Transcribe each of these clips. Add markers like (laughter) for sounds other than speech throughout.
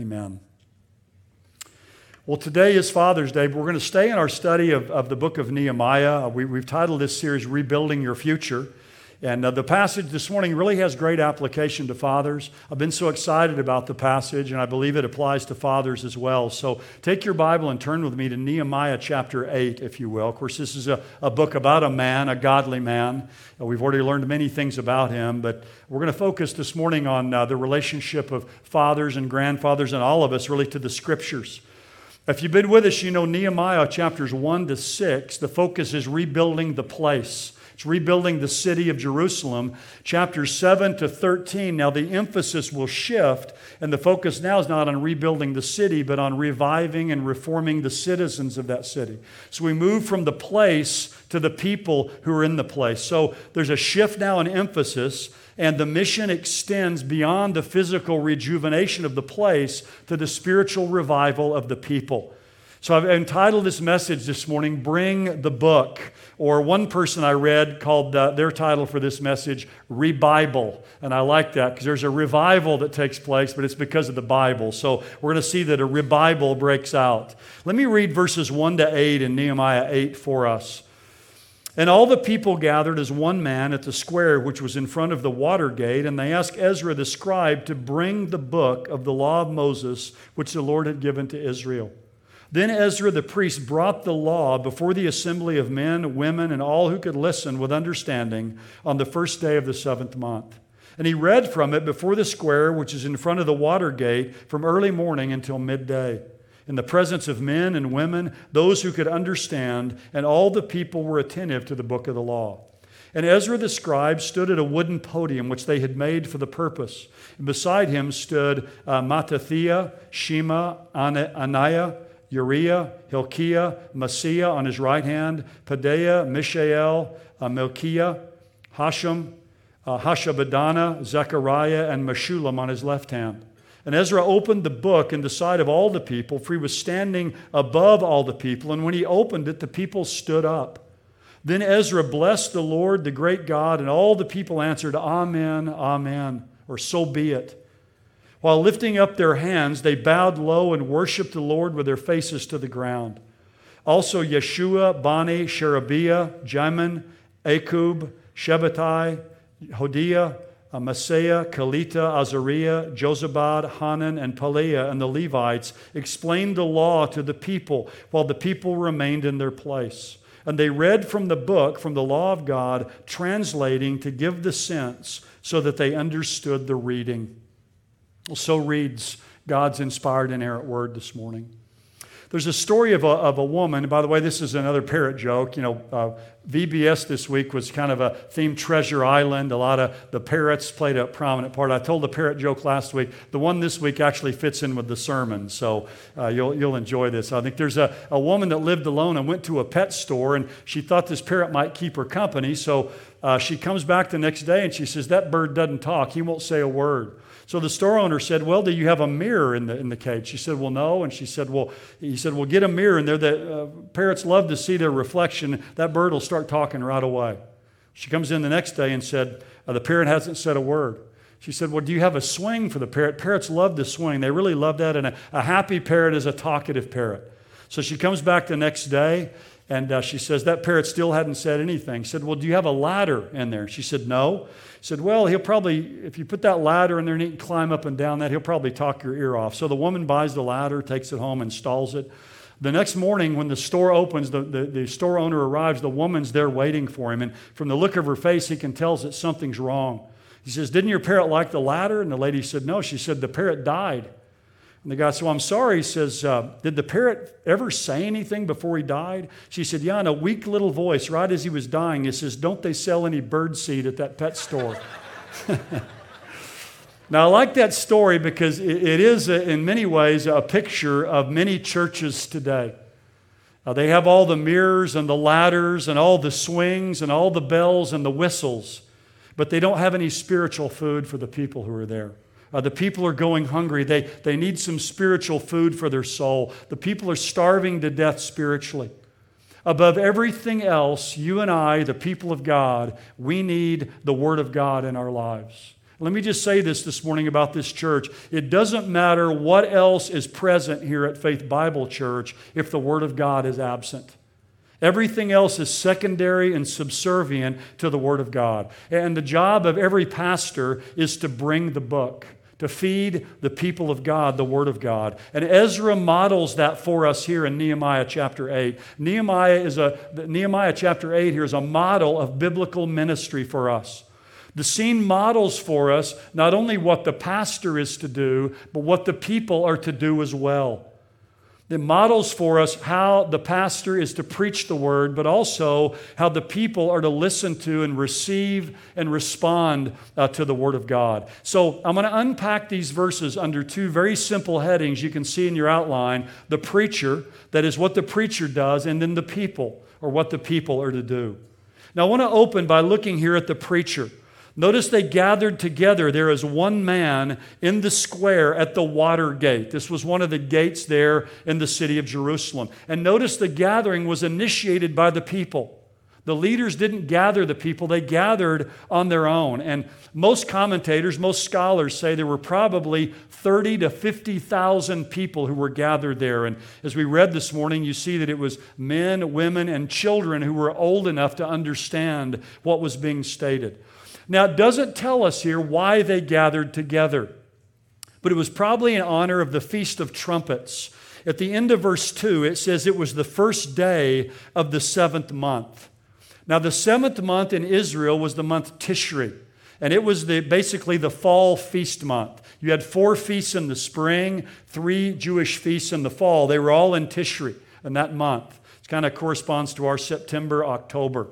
Amen. Well, today is Father's Day, but we're going to stay in our study of, of the book of Nehemiah. We, have titled this series Rebuilding Your Future. And uh, the passage this morning really has great application to fathers. I've been so excited about the passage, and I believe it applies to fathers as well. So take your Bible and turn with me to Nehemiah chapter 8, if you will. Of course, this is a, a book about a man, a godly man. Uh, we've already learned many things about him, but we're going to focus this morning on uh, the relationship of fathers and grandfathers and all of us really to the scriptures. If you've been with us, you know Nehemiah chapters 1 to 6, the focus is rebuilding the place. It's rebuilding the city of Jerusalem. Chapters 7 to 13, now the emphasis will shift, and the focus now is not on rebuilding the city, but on reviving and reforming the citizens of that city. So we move from the place to the people who are in the place. So there's a shift now in emphasis, and the mission extends beyond the physical rejuvenation of the place to the spiritual revival of the people. So I've entitled this message this morning, Bring the Book. Or one person I read called uh, their title for this message, Rebible. And I like that because there's a revival that takes place, but it's because of the Bible. So we're going to see that a rebible breaks out. Let me read verses 1 to 8 in Nehemiah 8 for us. And all the people gathered as one man at the square which was in front of the water gate, and they asked Ezra the scribe to bring the book of the law of Moses, which the Lord had given to Israel. Then Ezra the priest brought the law before the assembly of men, women, and all who could listen with understanding on the first day of the seventh month. And he read from it before the square, which is in front of the water gate, from early morning until midday, in the presence of men and women, those who could understand, and all the people were attentive to the book of the law. And Ezra the scribe stood at a wooden podium which they had made for the purpose. And beside him stood uh, Mattithiah, Shema, Anaiah, Uriah, Hilkiah, Maaseiah on his right hand, Pedaiah, Mishael, uh, Malchiah, Hashum, uh, Hashabadana, Zechariah, and Meshullam on his left hand. And Ezra opened the book in the sight of all the people, for he was standing above all the people. And when he opened it, the people stood up. Then Ezra blessed the Lord, the great God, and all the people answered, Amen, Amen, or so be it. While lifting up their hands, they bowed low and worshiped the Lord with their faces to the ground. Also, Yeshua, Bani, Sherebiah, Jamin, Akkub, Shabbethai, Hodiah, uh, Maaseiah, Kelita, Azariah, Jozabad, Hanan, and Pelaiah, and the Levites explained the law to the people while the people remained in their place. And they read from the book, from the law of God, translating to give the sense so that they understood the reading. So reads God's inspired inerrant word this morning. There's a story of a, of a woman. by the way, this is another parrot joke. You know, uh, VBS this week was kind of a theme Treasure Island. A lot of the parrots played a prominent part. I told the parrot joke last week. The one this week actually fits in with the sermon, so uh, you'll, you'll enjoy this. I think there's a, a woman that lived alone and went to a pet store, and she thought this parrot might keep her company. So uh, she comes back the next day and she says, That bird doesn't talk. He won't say a word. So the store owner said, Well, do you have a mirror in the, in the cage? She said, Well, no. And she said, Well, he said, Well, get a mirror in there. The uh, parrots love to see their reflection. That bird will start talking right away. She comes in the next day and said, uh, The parrot hasn't said a word. She said, Well, do you have a swing for the parrot? Parrots love to swing. They really love that. And a, a happy parrot is a talkative parrot. So she comes back the next day and uh, she says, That parrot still hadn't said anything. Said, Well, do you have a ladder in there? She said, No. Said, Well, he'll probably, if you put that ladder in there and he can climb up and down that, he'll probably talk your ear off. So the woman buys the ladder, takes it home, installs it. The next morning, when the store opens, the, the, the, store owner arrives, the woman's there waiting for him. And from the look of her face, he can tell that something's wrong. He says, Didn't your parrot like the ladder? And the lady said, No. She said, The parrot died. And the guy said, Well, I'm sorry. He says, uh, Did the parrot ever say anything before he died? She said, Yeah, in a weak little voice, right as he was dying. He says, Don't they sell any bird seed at that pet store? (laughs) now, I like that story because it, is, a, in many ways, a picture of many churches today. Uh, they have all the mirrors and the ladders and all the swings and all the bells and the whistles, but they don't have any spiritual food for the people who are there. Uh, the people are going hungry. They, they need some spiritual food for their soul. The people are starving to death spiritually. Above everything else, you and I, the people of God, we need the Word of God in our lives. Let me just say this this morning about this church. It doesn't matter what else is present here at Faith Bible Church if the Word of God is absent. Everything else is secondary and subservient to the Word of God. And the job of every pastor is to bring the book, to feed the people of God the Word of God. And Ezra models that for us here in Nehemiah chapter 8. Nehemiah is a Nehemiah chapter 8 here is a model of biblical ministry for us. The scene models for us not only what the pastor is to do, but what the people are to do as well. It models for us how the pastor is to preach the word, but also how the people are to listen to and receive and respond uh, to the word of God. So I'm going to unpack these verses under two very simple headings you can see in your outline the preacher, that is what the preacher does, and then the people, or what the people are to do. Now I want to open by looking here at the preacher. Notice they gathered together There is one man in the square at the water gate. This was one of the gates there in the city of Jerusalem. And notice the gathering was initiated by the people. The leaders didn't gather the people, they gathered on their own. And most commentators, most scholars say there were probably 30 to 50,000 people who were gathered there. And as we read this morning, you see that it was men, women, and children who were old enough to understand what was being stated. Now, it doesn't tell us here why they gathered together, but it was probably in honor of the Feast of Trumpets. At the end of verse 2, it says it was the first day of the seventh month. Now, the seventh month in Israel was the month Tishri, and it was the, basically the fall feast month. You had four feasts in the spring, three Jewish feasts in the fall. They were all in Tishri in that month. It kind of corresponds to our September, October.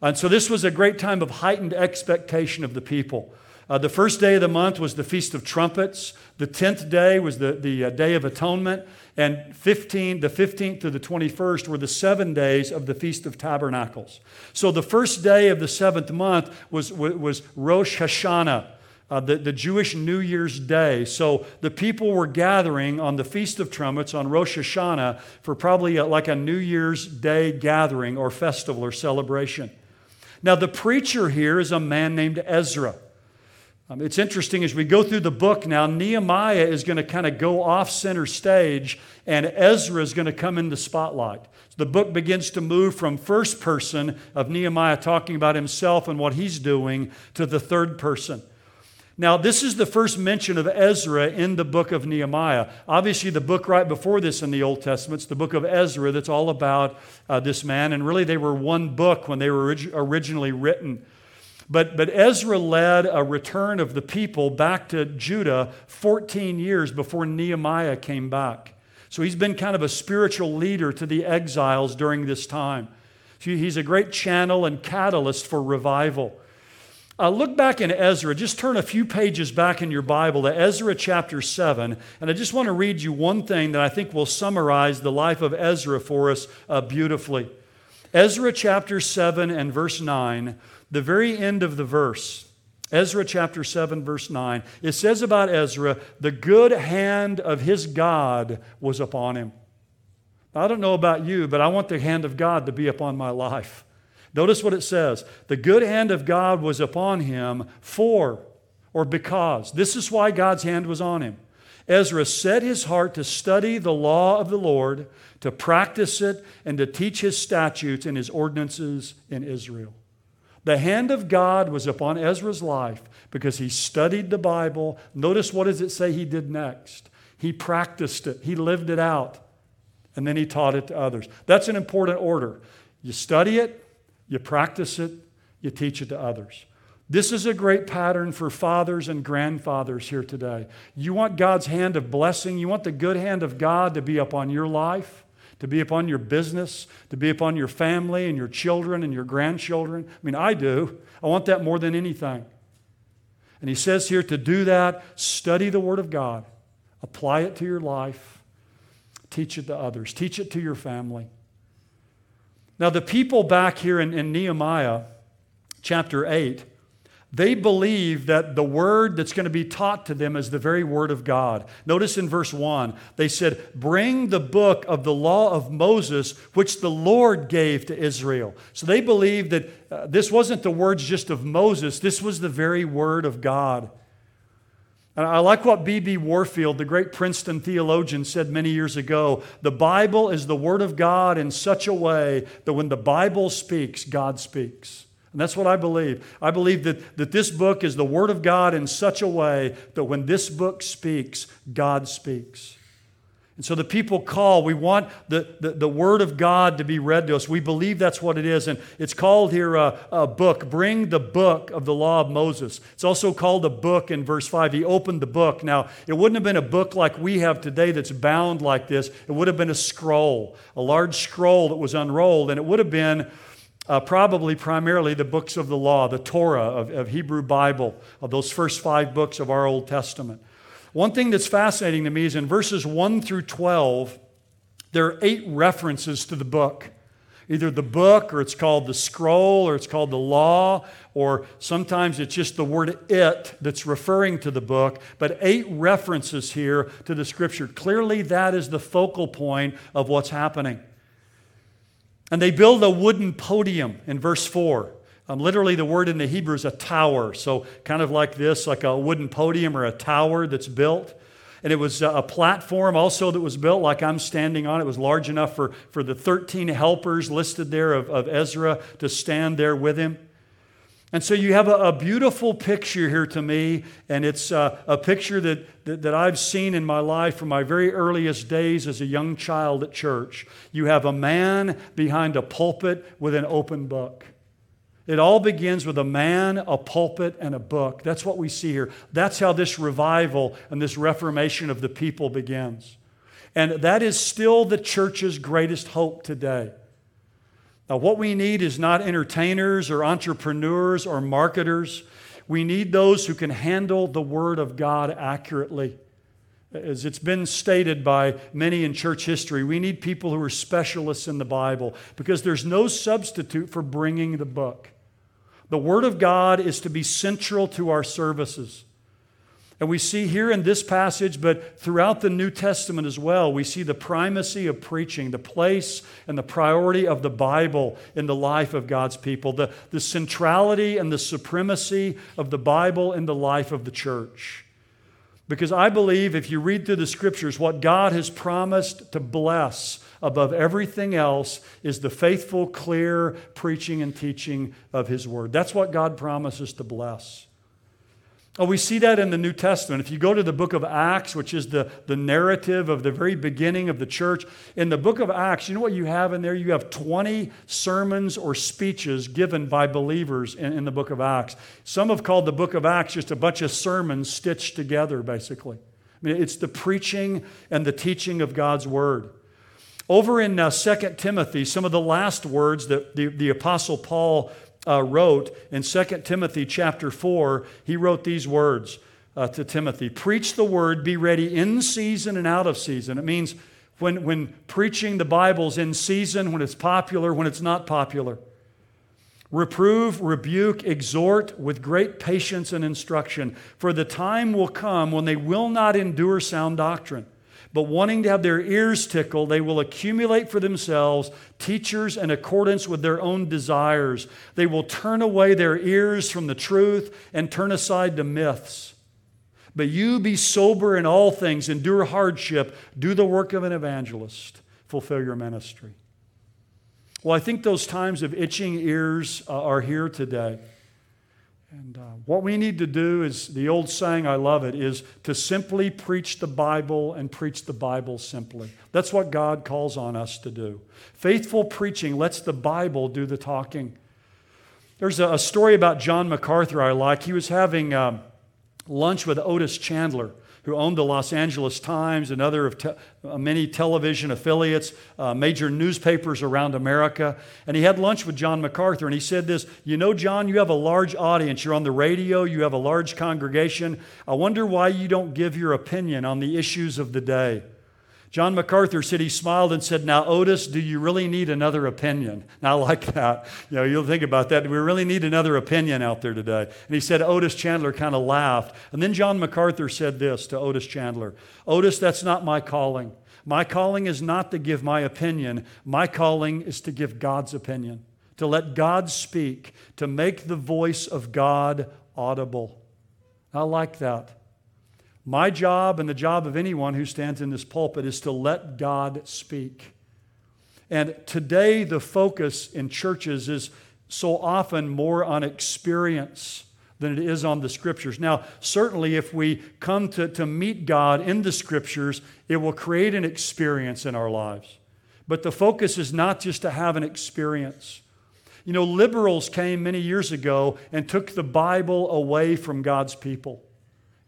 And so this was a great time of heightened expectation of the people. Uh, the first day of the month was the Feast of Trumpets. The 10th day was the, the uh, Day of Atonement. And 15, the 15th to the 21st were the seven days of the Feast of Tabernacles. So the first day of the seventh month was, was Rosh Hashanah. Uh, the, the Jewish New Year's Day. So the people were gathering on the Feast of Trumpets on Rosh Hashanah for probably a, like a New Year's Day gathering or festival or celebration. Now, the preacher here is a man named Ezra. Um, it's interesting as we go through the book now, Nehemiah is going to kind of go off center stage, and Ezra is going to come in the spotlight. So the book begins to move from first person of Nehemiah talking about himself and what he's doing to the third person. Now, this is the first mention of Ezra in the book of Nehemiah. Obviously, the book right before this in the Old Testament, it's the book of Ezra that's all about uh, this man. And really, they were one book when they were orig- originally written. But, but Ezra led a return of the people back to Judah 14 years before Nehemiah came back. So he's been kind of a spiritual leader to the exiles during this time. He's a great channel and catalyst for revival. Uh, look back in Ezra. Just turn a few pages back in your Bible to Ezra chapter 7. And I just want to read you one thing that I think will summarize the life of Ezra for us uh, beautifully. Ezra chapter 7 and verse 9, the very end of the verse. Ezra chapter 7, verse 9. It says about Ezra, the good hand of his God was upon him. I don't know about you, but I want the hand of God to be upon my life. Notice what it says the good hand of God was upon him for or because. This is why God's hand was on him. Ezra set his heart to study the law of the Lord, to practice it, and to teach his statutes and his ordinances in Israel. The hand of God was upon Ezra's life because he studied the Bible. Notice what does it say he did next? He practiced it, he lived it out, and then he taught it to others. That's an important order. You study it, you practice it, you teach it to others. This is a great pattern for fathers and grandfathers here today. You want God's hand of blessing, you want the good hand of God to be upon your life, to be upon your business, to be upon your family and your children and your grandchildren. I mean, I do. I want that more than anything. And he says here to do that, study the Word of God, apply it to your life, teach it to others, teach it to your family. Now, the people back here in, in Nehemiah chapter 8, They believe that the word that's going to be taught to them is the very word of God. Notice in verse 1, they said, Bring the book of the law of Moses, which the Lord gave to Israel. So they believed that uh, this wasn't the words just of Moses, this was the very word of God. And I like what B.B. Warfield, the great Princeton theologian, said many years ago the Bible is the word of God in such a way that when the Bible speaks, God speaks. And that's what I believe. I believe that, that this book is the Word of God in such a way that when this book speaks, God speaks. And so the people call, we want the, the, the, Word of God to be read to us. We believe that's what it is. And it's called here a, a, book. Bring the book of the law of Moses. It's also called a book in verse 5. He opened the book. Now, it wouldn't have been a book like we have today that's bound like this, it would have been a scroll, a large scroll that was unrolled. And it would have been uh, probably primarily the books of the law, the Torah of, of Hebrew Bible, of those first five books of our Old Testament. One thing that's fascinating to me is in verses 1 through 12, there are eight references to the book. Either the book, or it's called the scroll, or it's called the law, or sometimes it's just the word it that's referring to the book, but eight references here to the scripture. Clearly, that is the focal point of what's happening. And they build a wooden podium in verse 4. Um, literally, the word in the Hebrew is a tower. So, kind of like this, like a wooden podium or a tower that's built. And it was a platform also that was built like I'm standing on. It was large enough for, for the 13 helpers listed there of, of Ezra to stand there with him. And so you have a, a, beautiful picture here to me, and it's uh, a picture that, that, that, I've seen in my life from my very earliest days as a young child at church. You have a man behind a pulpit with an open book. It all begins with a man, a pulpit, and a book. That's what we see here. That's how this revival and this reformation of the people begins. And that is still the church's greatest hope today. Now, what we need is not entertainers or entrepreneurs or marketers. We need those who can handle the Word of God accurately. As it's been stated by many in church history, we need people who are specialists in the Bible because there's no substitute for bringing the book. The Word of God is to be central to our services. And we see here in this passage, but throughout the New Testament as well, we see the primacy of preaching, the place and the priority of the Bible in the life of God's people, the, the centrality and the supremacy of the Bible in the life of the church. Because I believe if you read through the scriptures, what God has promised to bless above everything else is the faithful, clear preaching and teaching of His Word. That's what God promises to bless. Oh, we see that in the New Testament. If you go to the book of Acts, which is the, the narrative of the very beginning of the church, in the book of Acts, you know what you have in there? You have 20 sermons or speeches given by believers in, in the book of Acts. Some have called the book of Acts just a bunch of sermons stitched together, basically. I mean, it's the preaching and the teaching of God's word. Over in uh, 2 Timothy, some of the last words that the, the Apostle Paul uh, wrote in 2 Timothy chapter 4, he wrote these words uh, to Timothy Preach the word, be ready in season and out of season. It means when, when preaching the Bible's in season, when it's popular, when it's not popular. Reprove, rebuke, exhort with great patience and instruction, for the time will come when they will not endure sound doctrine but wanting to have their ears tickled, they will accumulate for themselves teachers in accordance with their own desires. They will turn away their ears from the truth and turn aside to myths. But you be sober in all things, endure hardship, do the work of an evangelist, fulfill your ministry. Well, I think those times of itching ears uh, are here today. And uh, what we need to do is the old saying, I love it, is to simply preach the Bible and preach the Bible simply. That's what God calls on us to do. Faithful preaching lets the Bible do the talking. There's a, a story about John MacArthur I like. He was having um, lunch with Otis Chandler who owned the Los Angeles Times and other of te- uh, many television affiliates, uh, major newspapers around America. And he had lunch with John MacArthur, and he said this You know, John, you have a large audience. You're on the radio, you have a large congregation. I wonder why you don't give your opinion on the issues of the day. John MacArthur said he smiled and said, Now, Otis, do you really need another opinion? Now, (laughs) I like that. You know, you'll think about that. Do we really need another opinion out there today? And he said, Otis Chandler kind of laughed. And then John MacArthur said this to Otis Chandler Otis, that's not my calling. My calling is not to give my opinion, my calling is to give God's opinion, to let God speak, to make the voice of God audible. I like that. My job and the job of anyone who stands in this pulpit is to let God speak. And today, the focus in churches is so often more on experience than it is on the scriptures. Now, certainly, if we come to, to meet God in the scriptures, it will create an experience in our lives. But the focus is not just to have an experience. You know, liberals came many years ago and took the Bible away from God's people.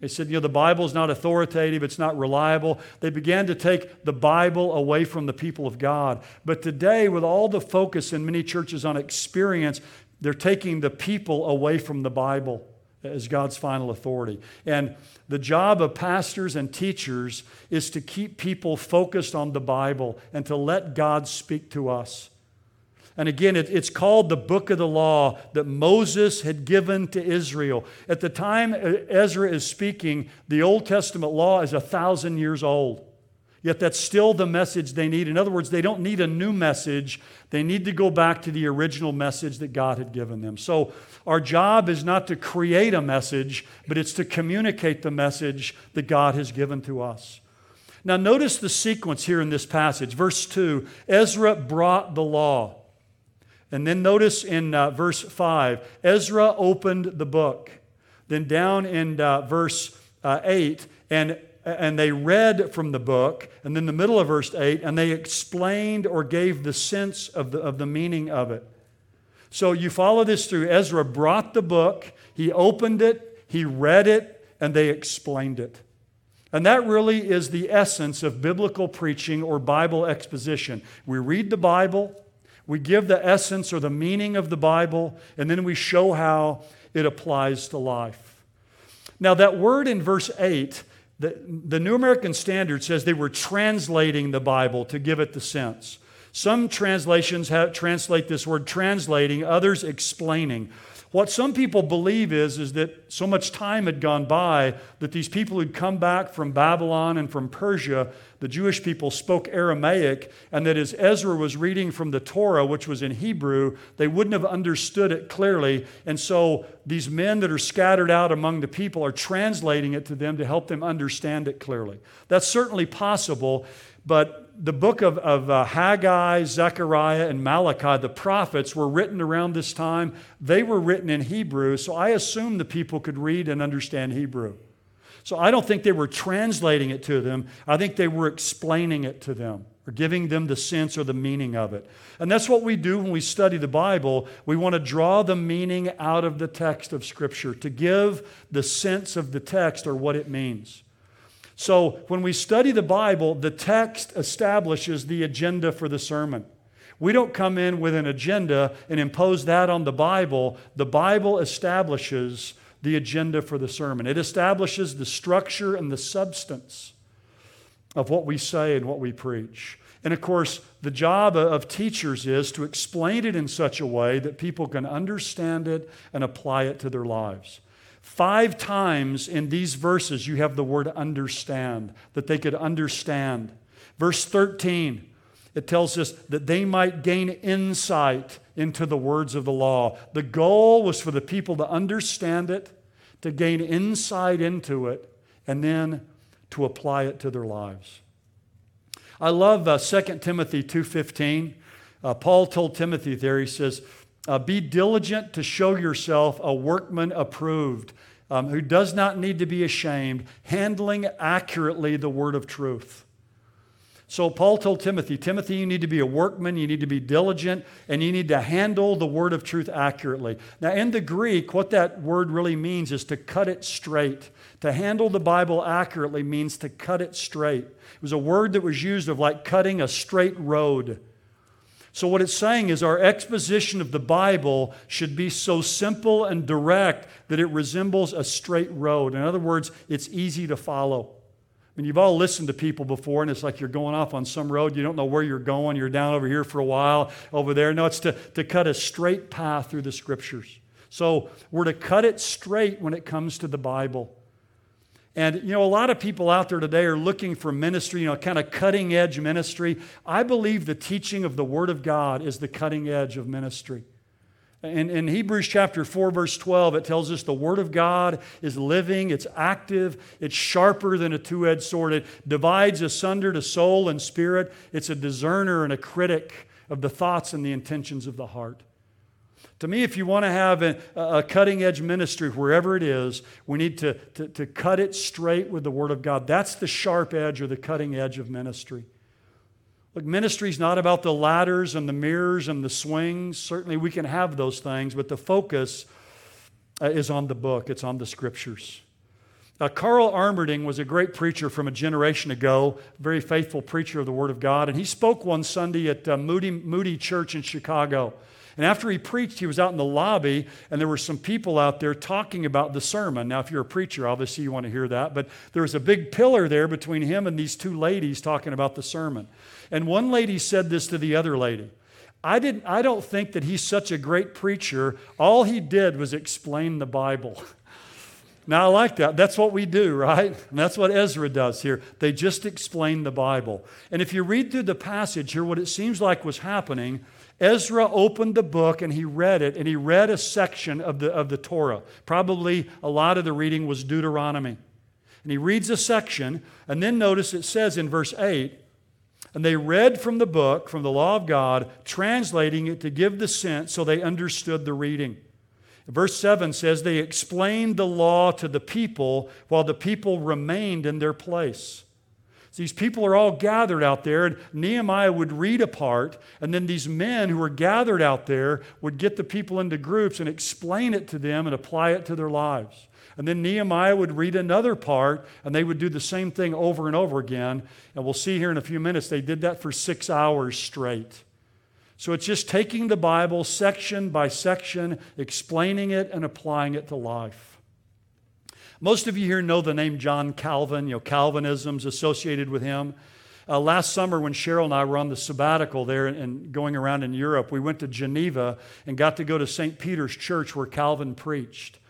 They said, you know, the Bible is not authoritative, it's not reliable. They began to take the Bible away from the people of God. But today, with all the focus in many churches on experience, they're taking the people away from the Bible as God's final authority. And the job of pastors and teachers is to keep people focused on the Bible and to let God speak to us. And again, it, it's called the book of the law that Moses had given to Israel. At the time Ezra is speaking, the Old Testament law is a thousand years old. Yet that's still the message they need. In other words, they don't need a new message. They need to go back to the original message that God had given them. So, our job is not to create a message, but it's to communicate the message that God has given to us. Now, notice the sequence here in this passage. Verse 2 Ezra brought the law. And then notice in uh, verse 5, Ezra opened the book. Then down in uh, verse uh, 8, and, and they read from the book. And then the middle of verse 8, and they explained or gave the sense of the, of the meaning of it. So you follow this through. Ezra brought the book, he opened it, he read it, and they explained it. And that really is the essence of biblical preaching or Bible exposition. We read the Bible, we give the essence or the meaning of the Bible, and then we show how it applies to life. Now, that word in verse 8, the, the New American Standard says they were translating the Bible to give it the sense. Some translations have, translate this word translating, others explaining. What some people believe is, is that so much time had gone by that these people who'd come back from Babylon and from Persia, the Jewish people spoke Aramaic, and that as Ezra was reading from the Torah, which was in Hebrew, they wouldn't have understood it clearly. And so these men that are scattered out among the people are translating it to them to help them understand it clearly. That's certainly possible, but the book of, of uh, Haggai, Zechariah, and Malachi, the prophets, were written around this time. They were written in Hebrew, so I assume the people could read and understand Hebrew. So I don't think they were translating it to them. I think they were explaining it to them or giving them the sense or the meaning of it. And that's what we do when we study the Bible. We want to draw the meaning out of the text of Scripture to give the sense of the text or what it means. So when we study the Bible, the text establishes the agenda for the sermon. We don't come in with an agenda and impose that on the Bible. The Bible establishes the agenda for the sermon, it establishes the structure and the substance of what we say and what we preach. And of course, the job of teachers is to explain it in such a way that people can understand it and apply it to their lives. Five times in these verses, you have the word understand, that they could understand. Verse 13, it tells us that they might gain insight into the words of the law. The goal was for the people to understand it, to gain insight into it, and then to apply it to their lives. I love uh, 2 Timothy 2.15. Uh, Paul told Timothy there, he says, uh, be diligent to show yourself a workman approved, um, who does not need to be ashamed, handling accurately the word of truth. So Paul told Timothy, Timothy, you need to be a workman, you need to be diligent, and you need to handle the word of truth accurately. Now, in the Greek, what that word really means is to cut it straight. To handle the Bible accurately means to cut it straight. It was a word that was used of like cutting a straight road. So, what it's saying is our exposition of the Bible should be so simple and direct that it resembles a straight road. In other words, it's easy to follow. I mean, you've all listened to people before, and it's like you're going off on some road. You don't know where you're going. You're down over here for a while, over there. No, it's to, to cut a straight path through the scriptures. So we're to cut it straight when it comes to the Bible. And, you know, a lot of people out there today are looking for ministry, you know, kind of cutting edge ministry. I believe the teaching of the Word of God is the cutting edge of ministry. In, in Hebrews chapter 4, verse 12, it tells us the Word of God is living, it's active, it's sharper than a two edged sword. It divides asunder to soul and spirit. It's a discerner and a critic of the thoughts and the intentions of the heart. To me, if you want to have a, a cutting edge ministry wherever it is, we need to, to, to cut it straight with the Word of God. That's the sharp edge or the cutting edge of ministry. Look, ministry is not about the ladders and the mirrors and the swings. Certainly, we can have those things, but the focus uh, is on the book, it's on the scriptures. Now, Carl Armerding was a great preacher from a generation ago, very faithful preacher of the Word of God, and he spoke one Sunday at uh, Moody, Moody Church in Chicago. And after he preached, he was out in the lobby, and there were some people out there talking about the sermon. Now, if you're a preacher, obviously you want to hear that, but there was a big pillar there between him and these two ladies talking about the sermon. And one lady said this to the other lady. I, didn't, I don't think that he's such a great preacher. All he did was explain the Bible. (laughs) Now, I like that. That's what we do, right? And that's what Ezra does here. They just explain the Bible. And if you read through the passage here, what it seems like was happening, Ezra opened the book and he read it, and he read a section of the, of the Torah. Probably a lot of the reading was Deuteronomy. And he reads a section, and then notice it says in verse 8, and they read from the book, from the law of God, translating it to give the sense so they understood the reading. Verse 7 says, They explained the law to the people while the people remained in their place. So these people are all gathered out there, and Nehemiah would read a part, and then these men who were gathered out there would get the people into groups and explain it to them and apply it to their lives. And then Nehemiah would read another part, and they would do the same thing over and over again. And we'll see here in a few minutes, they did that for six hours straight. So it's just taking the Bible section by section, explaining it, and applying it to life. Most of you here know the name John Calvin. You know, Calvinism's associated with him. Uh, last summer, when Cheryl and I were on the sabbatical there and, going around in Europe, we went to Geneva and got to go to St. Peter's Church where Calvin preached.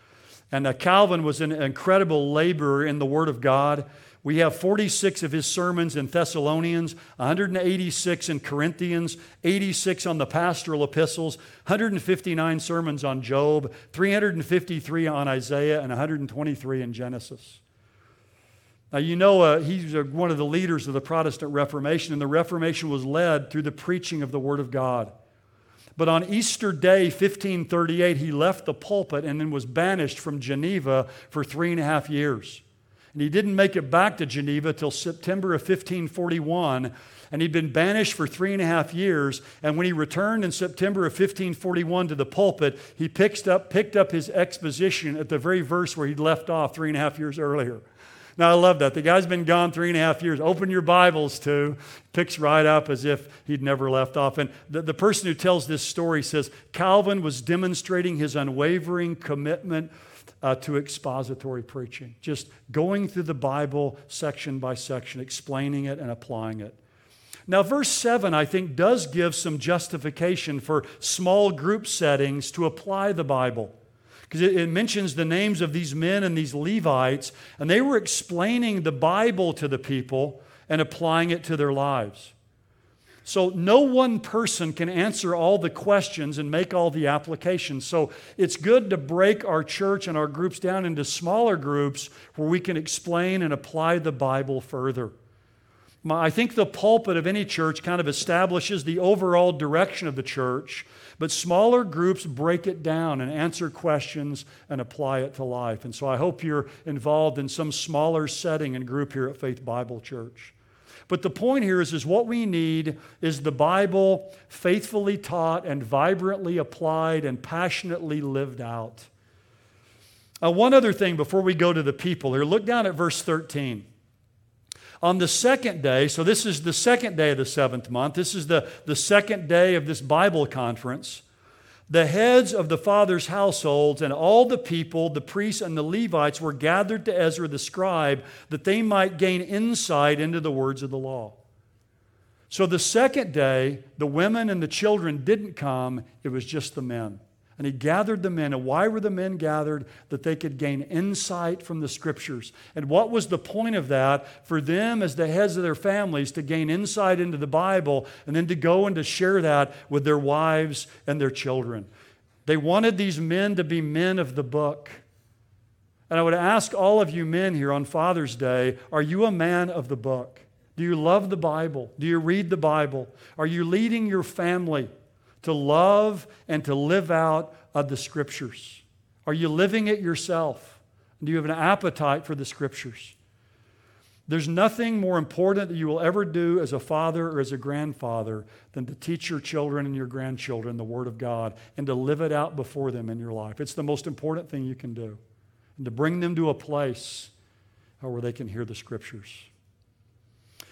And uh, Calvin was an incredible laborer in the Word of God. We have 46 of his sermons in Thessalonians, 186 in Corinthians, 86 on the pastoral epistles, 159 sermons on Job, 353 on Isaiah, and 123 in Genesis. Now, you know, uh, he's uh, one of the leaders of the Protestant Reformation, and the Reformation was led through the preaching of the Word of God. But on Easter Day, 1538, he left the pulpit and then was banished from Geneva for three and a half years. And he didn't make it back to Geneva till September of 1541. And he'd been banished for three and a half years. And when he returned in September of 1541 to the pulpit, he picked up, picked up his exposition at the very verse where he'd left off three and a half years earlier. Now, I love that. The guy's been gone three and a half years. Open your Bibles to, picks right up as if he'd never left off. And the, the person who tells this story says Calvin was demonstrating his unwavering commitment uh, to expository preaching, just going through the Bible section by section, explaining it and applying it. Now, verse 7, I think, does give some justification for small group settings to apply the Bible. Because it, it mentions the names of these men and these Levites, and they were explaining the Bible to the people and applying it to their lives. So, no one person can answer all the questions and make all the applications. So, it's good to break our church and our groups down into smaller groups where we can explain and apply the Bible further. I think the pulpit of any church kind of establishes the overall direction of the church, but smaller groups break it down and answer questions and apply it to life. And so I hope you're involved in some smaller setting and group here at Faith Bible Church. But the point here is, is what we need is the Bible faithfully taught and vibrantly applied and passionately lived out. Uh, one other thing before we go to the people here, look down at verse 13. On the second day, so this is the second day of the seventh month, this is the, the second day of this Bible conference. The heads of the fathers' households and all the people, the priests and the Levites, were gathered to Ezra the scribe that they might gain insight into the words of the law. So the second day, the women and the children didn't come, it was just the men. And he gathered the men. And why were the men gathered? That they could gain insight from the scriptures. And what was the point of that? For them, as the heads of their families, to gain insight into the Bible and then to go and to share that with their wives and their children. They wanted these men to be men of the book. And I would ask all of you men here on Father's Day are you a man of the book? Do you love the Bible? Do you read the Bible? Are you leading your family? To love and to live out of the scriptures? Are you living it yourself? Do you have an appetite for the scriptures? There's nothing more important that you will ever do as a father or as a grandfather than to teach your children and your grandchildren the Word of God and to live it out before them in your life. It's the most important thing you can do. And to bring them to a place uh, where they can hear the Scriptures.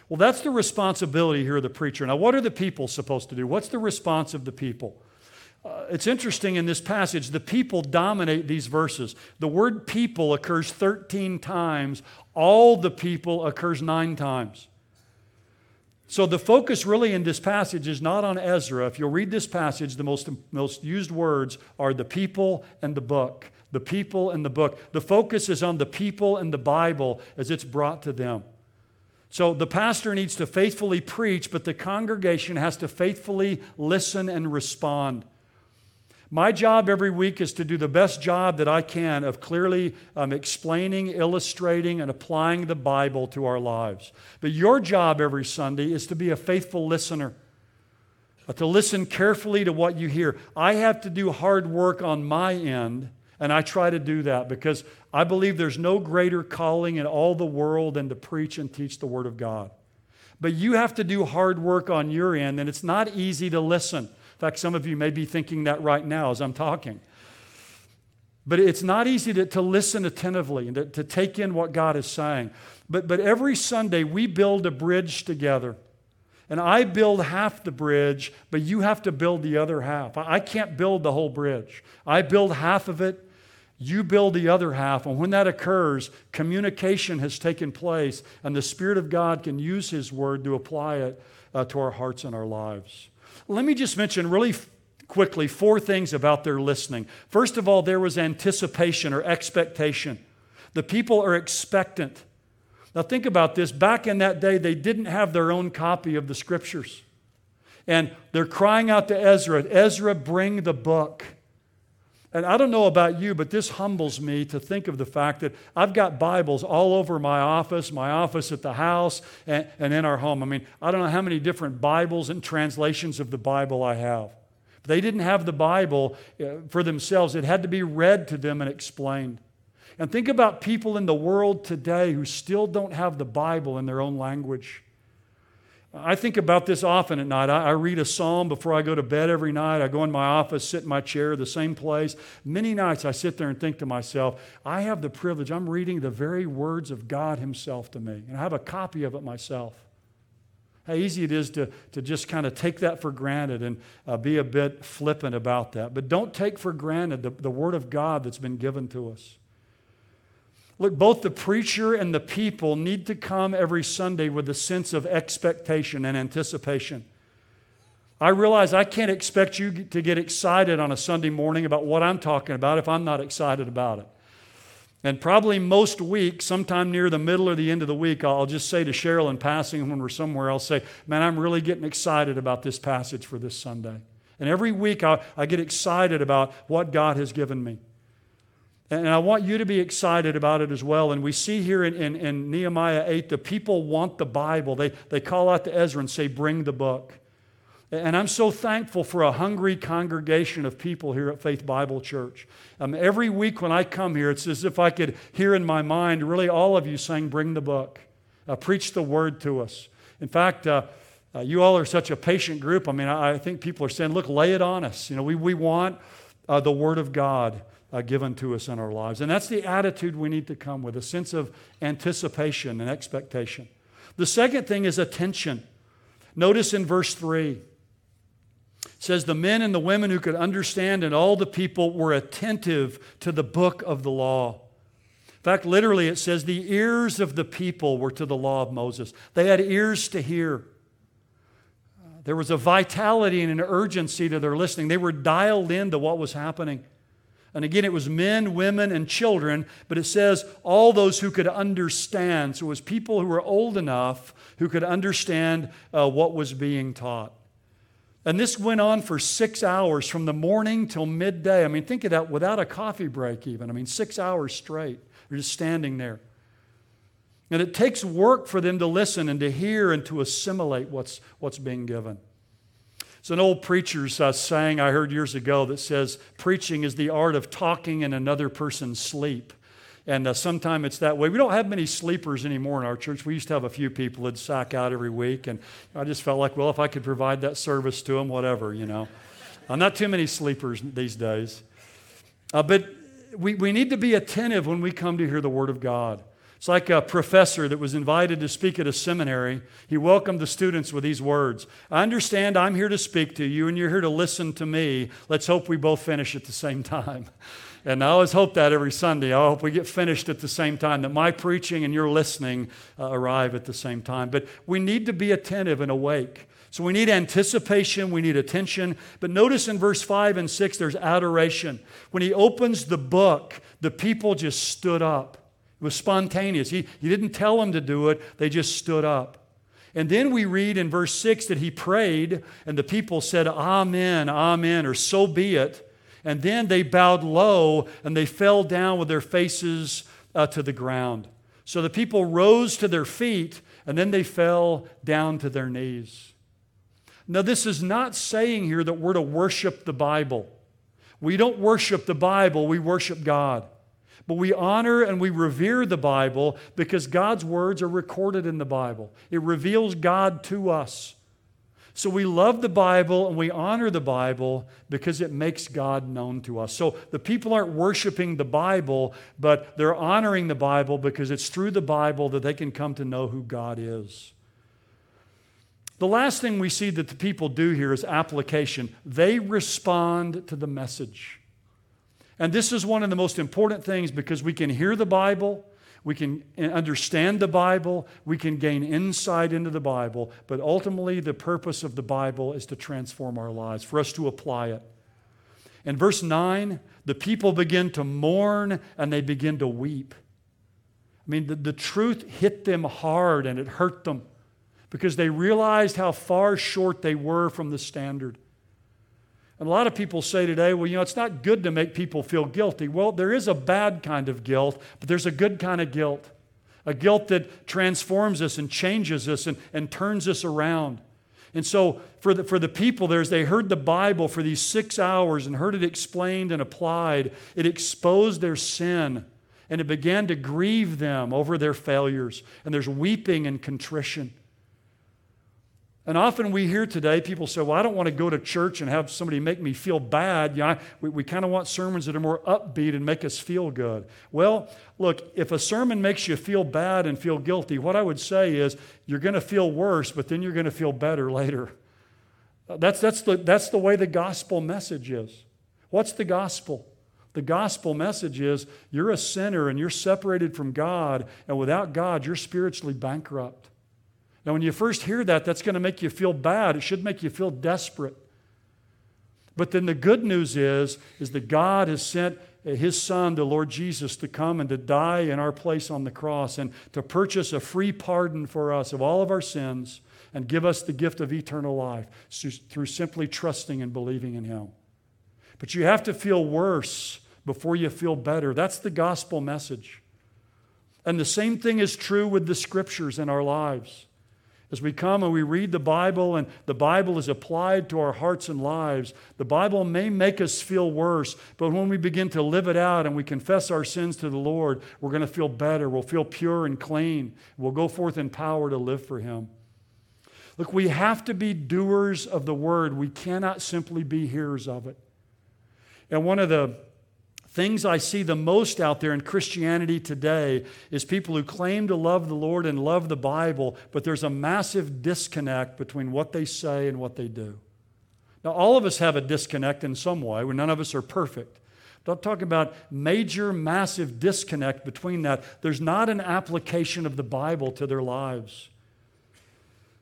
Well, that's the responsibility here of the preacher. Now, what are the people supposed to do? What's the response of the people? Uh, it's interesting in this passage, the people dominate these verses. The word people occurs 13 times, all the people occurs nine times. So the focus really in this passage is not on Ezra. If you'll read this passage, the most, most used words are the people and the book. The people and the book. The focus is on the people and the Bible as it's brought to them. So the pastor needs to faithfully preach, but the congregation has to faithfully listen and respond. My job every week is to do the best job that I can of clearly um, explaining, illustrating, and applying the Bible to our lives. But your job every Sunday is to be a faithful listener, uh, to listen carefully to what you hear. I have to do hard work on my end and I try to do that because I believe there's no greater calling in all the world than to preach and teach the Word of God. But you have to do hard work on your end, and it's not easy to listen. In fact, some of you may be thinking that right now as I'm talking. But it's not easy to, to listen attentively and to, to take in what God is saying. But, but every Sunday, we build a bridge together. And I build half the bridge, but you have to build the other half. I can't build the whole bridge. I build half of it, you build the other half. And when that occurs, communication has taken place, and the Spirit of God can use His Word to apply it uh, to our hearts and our lives. Let me just mention really f- quickly four things about their listening. First of all, there was anticipation or expectation. The people are expectant. Now, think about this. Back in that day, they didn't have their own copy of the Scriptures. And they're crying out to Ezra, Ezra, bring the book. And I don't know about you, but this humbles me to think of the fact that I've got Bibles all over my office, my office at the house, and, and in our home. I mean, I don't know how many different Bibles and translations of the Bible I have. They didn't have the Bible uh, for themselves, it had to be read to them and explained. And think about people in the world today who still don't have the Bible in their own language. I think about this often at night. I, read a psalm before I go to bed every night. I go in my office, sit in my chair, the same place. Many nights I sit there and think to myself, I have the privilege, I'm reading the very words of God Himself to me, and I have a copy of it myself. How easy it is to, to just kind of take that for granted and uh, be a bit flippant about that. But don't take for granted the, the Word of God that's been given to us. Look, both the preacher and the people need to come every Sunday with a sense of expectation and anticipation. I realize I can't expect you to get excited on a Sunday morning about what I'm talking about if I'm not excited about it. And probably most weeks, sometime near the middle or the end of the week, I'll just say to Cheryl in passing when we're somewhere, I'll say, Man, I'm really getting excited about this passage for this Sunday. And every week I, I get excited about what God has given me. And I want you to be excited about it as well. And we see here in, in, in, Nehemiah 8, the people want the Bible. They, they call out to Ezra and say, Bring the book. And I'm so thankful for a hungry congregation of people here at Faith Bible Church. Um, every week when I come here, it's as if I could hear in my mind really all of you saying, Bring the book, uh, preach the word to us. In fact, uh, uh, you all are such a patient group. I mean, I, I, think people are saying, Look, lay it on us. You know, we, we want uh, the word of God uh, given to us in our lives. And that's the attitude we need to come with a sense of anticipation and expectation. The second thing is attention. Notice in verse 3 It says the men and the women who could understand and all the people were attentive to the book of the law. In fact, literally, it says the ears of the people were to the law of Moses. They had ears to hear. There was a vitality and an urgency to their listening. They were dialed into what was happening. And again, it was men, women, and children, but it says all those who could understand. So it was people who were old enough who could understand uh, what was being taught. And this went on for six hours from the morning till midday. I mean, think of that without a coffee break, even. I mean, six hours straight. They're just standing there. And it takes work for them to listen and to hear and to assimilate what's, what's being given. It's an old preacher's uh, saying I heard years ago that says, Preaching is the art of talking in another person's sleep. And uh, sometimes it's that way. We don't have many sleepers anymore in our church. We used to have a few people that sack out every week. And I just felt like, well, if I could provide that service to them, whatever, you know. Not too many sleepers these days. Uh, but we, we need to be attentive when we come to hear the Word of God. It's like a professor that was invited to speak at a seminary. He welcomed the students with these words I understand I'm here to speak to you and you're here to listen to me. Let's hope we both finish at the same time. (laughs) And I always hope that every Sunday. I hope we get finished at the same time, that my preaching and your listening uh, arrive at the same time. But we need to be attentive and awake. So we need anticipation, we need attention. But notice in verse 5 and 6, there's adoration. When he opens the book, the people just stood up. It was spontaneous. He, he didn't tell them to do it, they just stood up. And then we read in verse 6 that he prayed, and the people said, Amen, Amen, or so be it. And then they bowed low and they fell down with their faces uh, to the ground. So the people rose to their feet and then they fell down to their knees. Now, this is not saying here that we're to worship the Bible. We don't worship the Bible, we worship God. But we honor and we revere the Bible because God's words are recorded in the Bible. It reveals God to us. So we love the Bible and we honor the Bible because it makes God known to us. So the people aren't worshiping the Bible, but they're honoring the Bible because it's through the Bible that they can come to know who God is. The last thing we see that the people do here is application. They respond to the message. And this is one of the most important things because we can hear the Bible, we can understand the Bible, we can gain insight into the Bible, but ultimately the purpose of the Bible is to transform our lives, for us to apply it. In verse 9, the people begin to mourn and they begin to weep. I mean, the, the truth hit them hard and it hurt them because they realized how far short they were from the standard. And a lot of people say today, well, you know, it's not good to make people feel guilty. Well, there is a bad kind of guilt, but there's a good kind of guilt. A guilt that transforms us and changes us and, and turns us around. And so, for the, for the people there, as they heard the Bible for these six hours and heard it explained and applied, it exposed their sin and it began to grieve them over their failures. And there's weeping and contrition. And often we hear today people say, Well, I don't want to go to church and have somebody make me feel bad. You know, we, we kind of want sermons that are more upbeat and make us feel good. Well, look, if a sermon makes you feel bad and feel guilty, what I would say is you're going to feel worse, but then you're going to feel better (laughs) later. That's, that's, the, that's the way the gospel message is. What's the gospel? The gospel message is you're a sinner and you're separated from God, and without God, you're spiritually bankrupt. Now, when you first hear that, that's going to make you feel bad. It should make you feel desperate. But then the good news is, is that God has sent uh, his son, the Lord Jesus, to come and to die in our place on the cross and to purchase a free pardon for us of all of our sins and give us the gift of eternal life through simply trusting and believing in him. But you have to feel worse before you feel better. That's the gospel message. And the same thing is true with the scriptures in our lives. As we come and we read the Bible and the Bible is applied to our hearts and lives, the Bible may make us feel worse, but when we begin to live it out and we confess our sins to the Lord, we're going to feel better. We'll feel pure and clean. We'll go forth in power to live for Him. Look, we have to be doers of the word. We cannot simply be hearers of it. And one of the things I see the most out there in Christianity today is people who claim to love the Lord and love the Bible, but there's a massive disconnect between what they say and what they do. Now, all of us have a disconnect in some way, where none of us are perfect. I'm talking about major, massive disconnect between that. There's not an application of the Bible to their lives.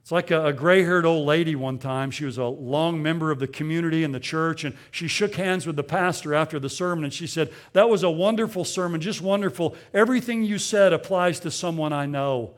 It's like a, a gray haired old lady one time. She was a long member of the community and the church, and she shook hands with the pastor after the sermon, and she said, That was a wonderful sermon, just wonderful. Everything you said applies to someone I know.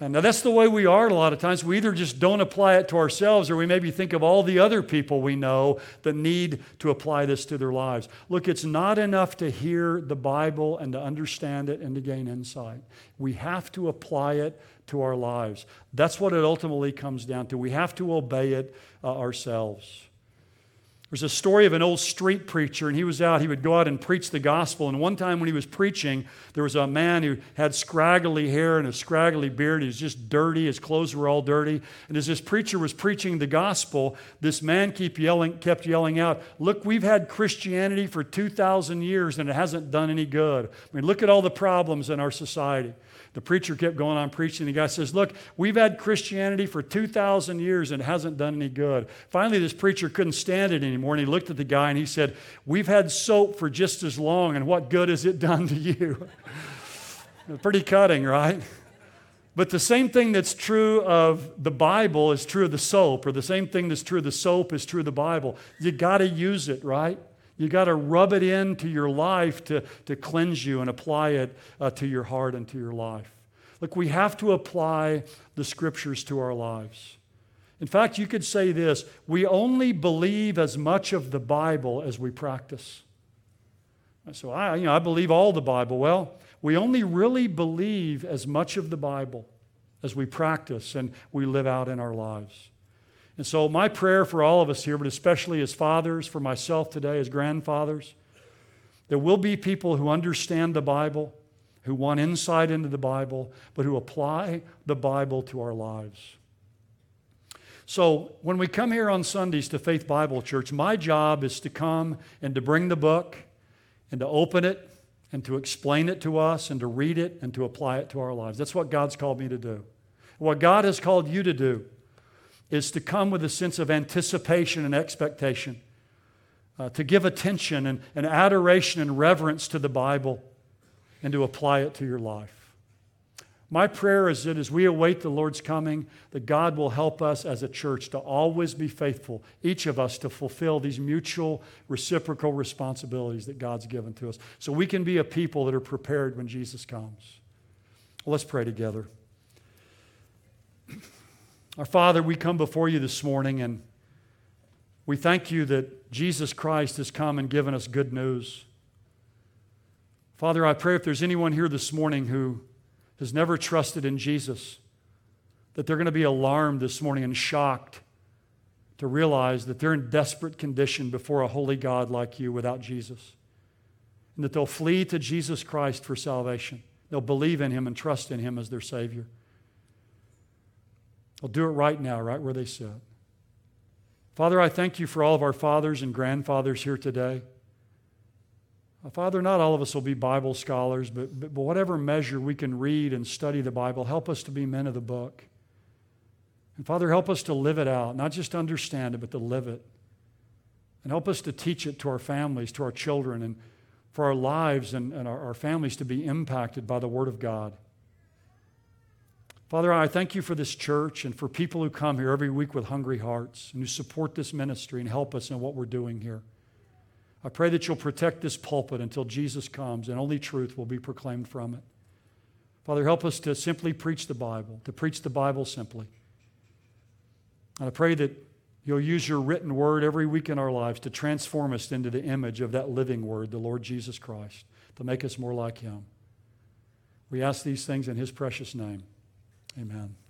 And now that's the way we are a lot of times. We either just don't apply it to ourselves or we maybe think of all the other people we know that need to apply this to their lives. Look, it's not enough to hear the Bible and to understand it and to gain insight. We have to apply it to our lives. That's what it ultimately comes down to. We have to obey it uh, ourselves. There's a story of an old street preacher, and he was out, he would go out and preach the gospel. And one time when he was preaching, there was a man who had scraggly hair and a scraggly beard. He was just dirty, his clothes were all dirty. And as this preacher was preaching the gospel, this man kept yelling, kept yelling out, Look, we've had Christianity for 2,000 years and it hasn't done any good. I mean, look at all the problems in our society. The preacher kept going on preaching. The guy says, Look, we've had Christianity for 2,000 years and it hasn't done any good. Finally, this preacher couldn't stand it anymore and he looked at the guy and he said, We've had soap for just as long and what good has it done to you? (laughs) Pretty cutting, right? But the same thing that's true of the Bible is true of the soap, or the same thing that's true of the soap is true of the Bible. You got to use it, right? You got to rub it into your life to, to cleanse you and apply it uh, to your heart and to your life. Look, we have to apply the scriptures to our lives. In fact, you could say this we only believe as much of the Bible as we practice. So I, you know, I believe all the Bible. Well, we only really believe as much of the Bible as we practice and we live out in our lives. And so, my prayer for all of us here, but especially as fathers, for myself today as grandfathers, there will be people who understand the Bible, who want insight into the Bible, but who apply the Bible to our lives. So, when we come here on Sundays to Faith Bible Church, my job is to come and to bring the book and to open it and to explain it to us and to read it and to apply it to our lives. That's what God's called me to do. What God has called you to do is to come with a sense of anticipation and expectation, uh, to give attention and, and adoration and reverence to the Bible, and to apply it to your life. My prayer is that as we await the Lord's coming, that God will help us as a church to always be faithful, each of us to fulfill these mutual reciprocal responsibilities that God's given to us, so we can be a people that are prepared when Jesus comes. Let's pray together. Our Father, we come before you this morning and we thank you that Jesus Christ has come and given us good news. Father, I pray if there's anyone here this morning who has never trusted in Jesus, that they're going to be alarmed this morning and shocked to realize that they're in desperate condition before a holy God like you without Jesus. And that they'll flee to Jesus Christ for salvation. They'll believe in him and trust in him as their Savior. I'll do it right now, right where they sit. Father, I thank you for all of our fathers and grandfathers here today. Uh, Father, not all of us will be Bible scholars, but, but, but whatever measure we can read and study the Bible, help us to be men of the book. And Father, help us to live it out, not just understand it, but to live it. And help us to teach it to our families, to our children, and for our lives and, and our, our families to be impacted by the Word of God. Father, I thank you for this church and for people who come here every week with hungry hearts and who support this ministry and help us in what we're doing here. I pray that you'll protect this pulpit until Jesus comes and only truth will be proclaimed from it. Father, help us to simply preach the Bible, to preach the Bible simply. And I pray that you'll use your written word every week in our lives to transform us into the image of that living word, the Lord Jesus Christ, to make us more like him. We ask these things in his precious name. Amen.